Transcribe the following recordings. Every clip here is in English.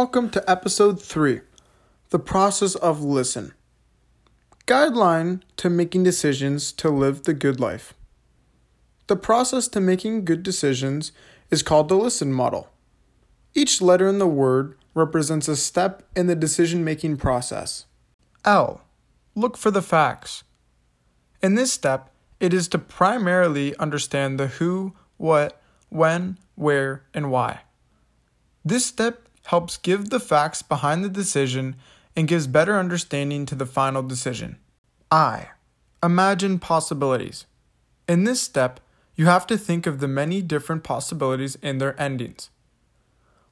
Welcome to episode 3 The Process of Listen. Guideline to making decisions to live the good life. The process to making good decisions is called the listen model. Each letter in the word represents a step in the decision making process. L. Look for the facts. In this step, it is to primarily understand the who, what, when, where, and why. This step helps give the facts behind the decision and gives better understanding to the final decision. I. Imagine possibilities. In this step, you have to think of the many different possibilities and their endings.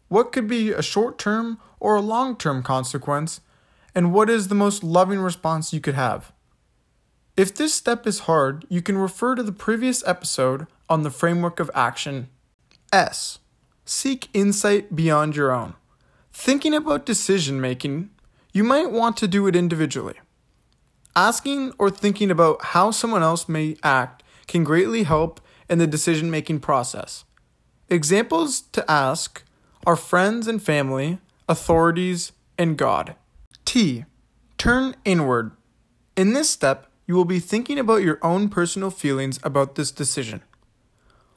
What could be a short term or a long term consequence, and what is the most loving response you could have? If this step is hard, you can refer to the previous episode on the framework of action. S. Seek insight beyond your own. Thinking about decision making, you might want to do it individually. Asking or thinking about how someone else may act can greatly help in the decision making process. Examples to ask are friends and family, authorities, and God. T. Turn inward. In this step, you will be thinking about your own personal feelings about this decision.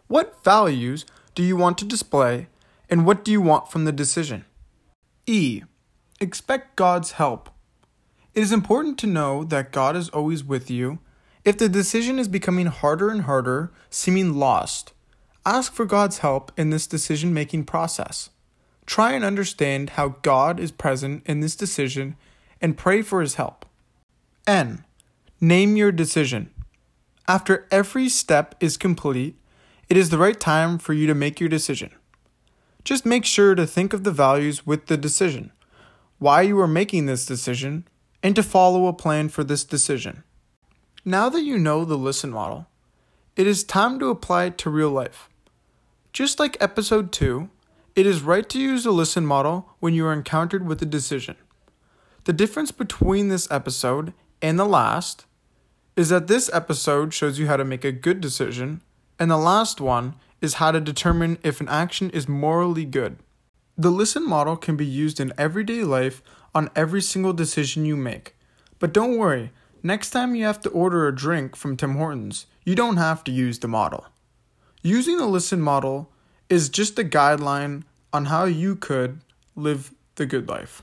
What values do you want to display, and what do you want from the decision? E. Expect God's help. It is important to know that God is always with you. If the decision is becoming harder and harder, seeming lost, ask for God's help in this decision making process. Try and understand how God is present in this decision and pray for his help. N. Name your decision. After every step is complete, it is the right time for you to make your decision. Just make sure to think of the values with the decision, why you are making this decision, and to follow a plan for this decision. Now that you know the listen model, it is time to apply it to real life. Just like episode 2, it is right to use the listen model when you are encountered with a decision. The difference between this episode and the last is that this episode shows you how to make a good decision, and the last one is how to determine if an action is morally good. The listen model can be used in everyday life on every single decision you make. But don't worry, next time you have to order a drink from Tim Hortons, you don't have to use the model. Using the listen model is just a guideline on how you could live the good life.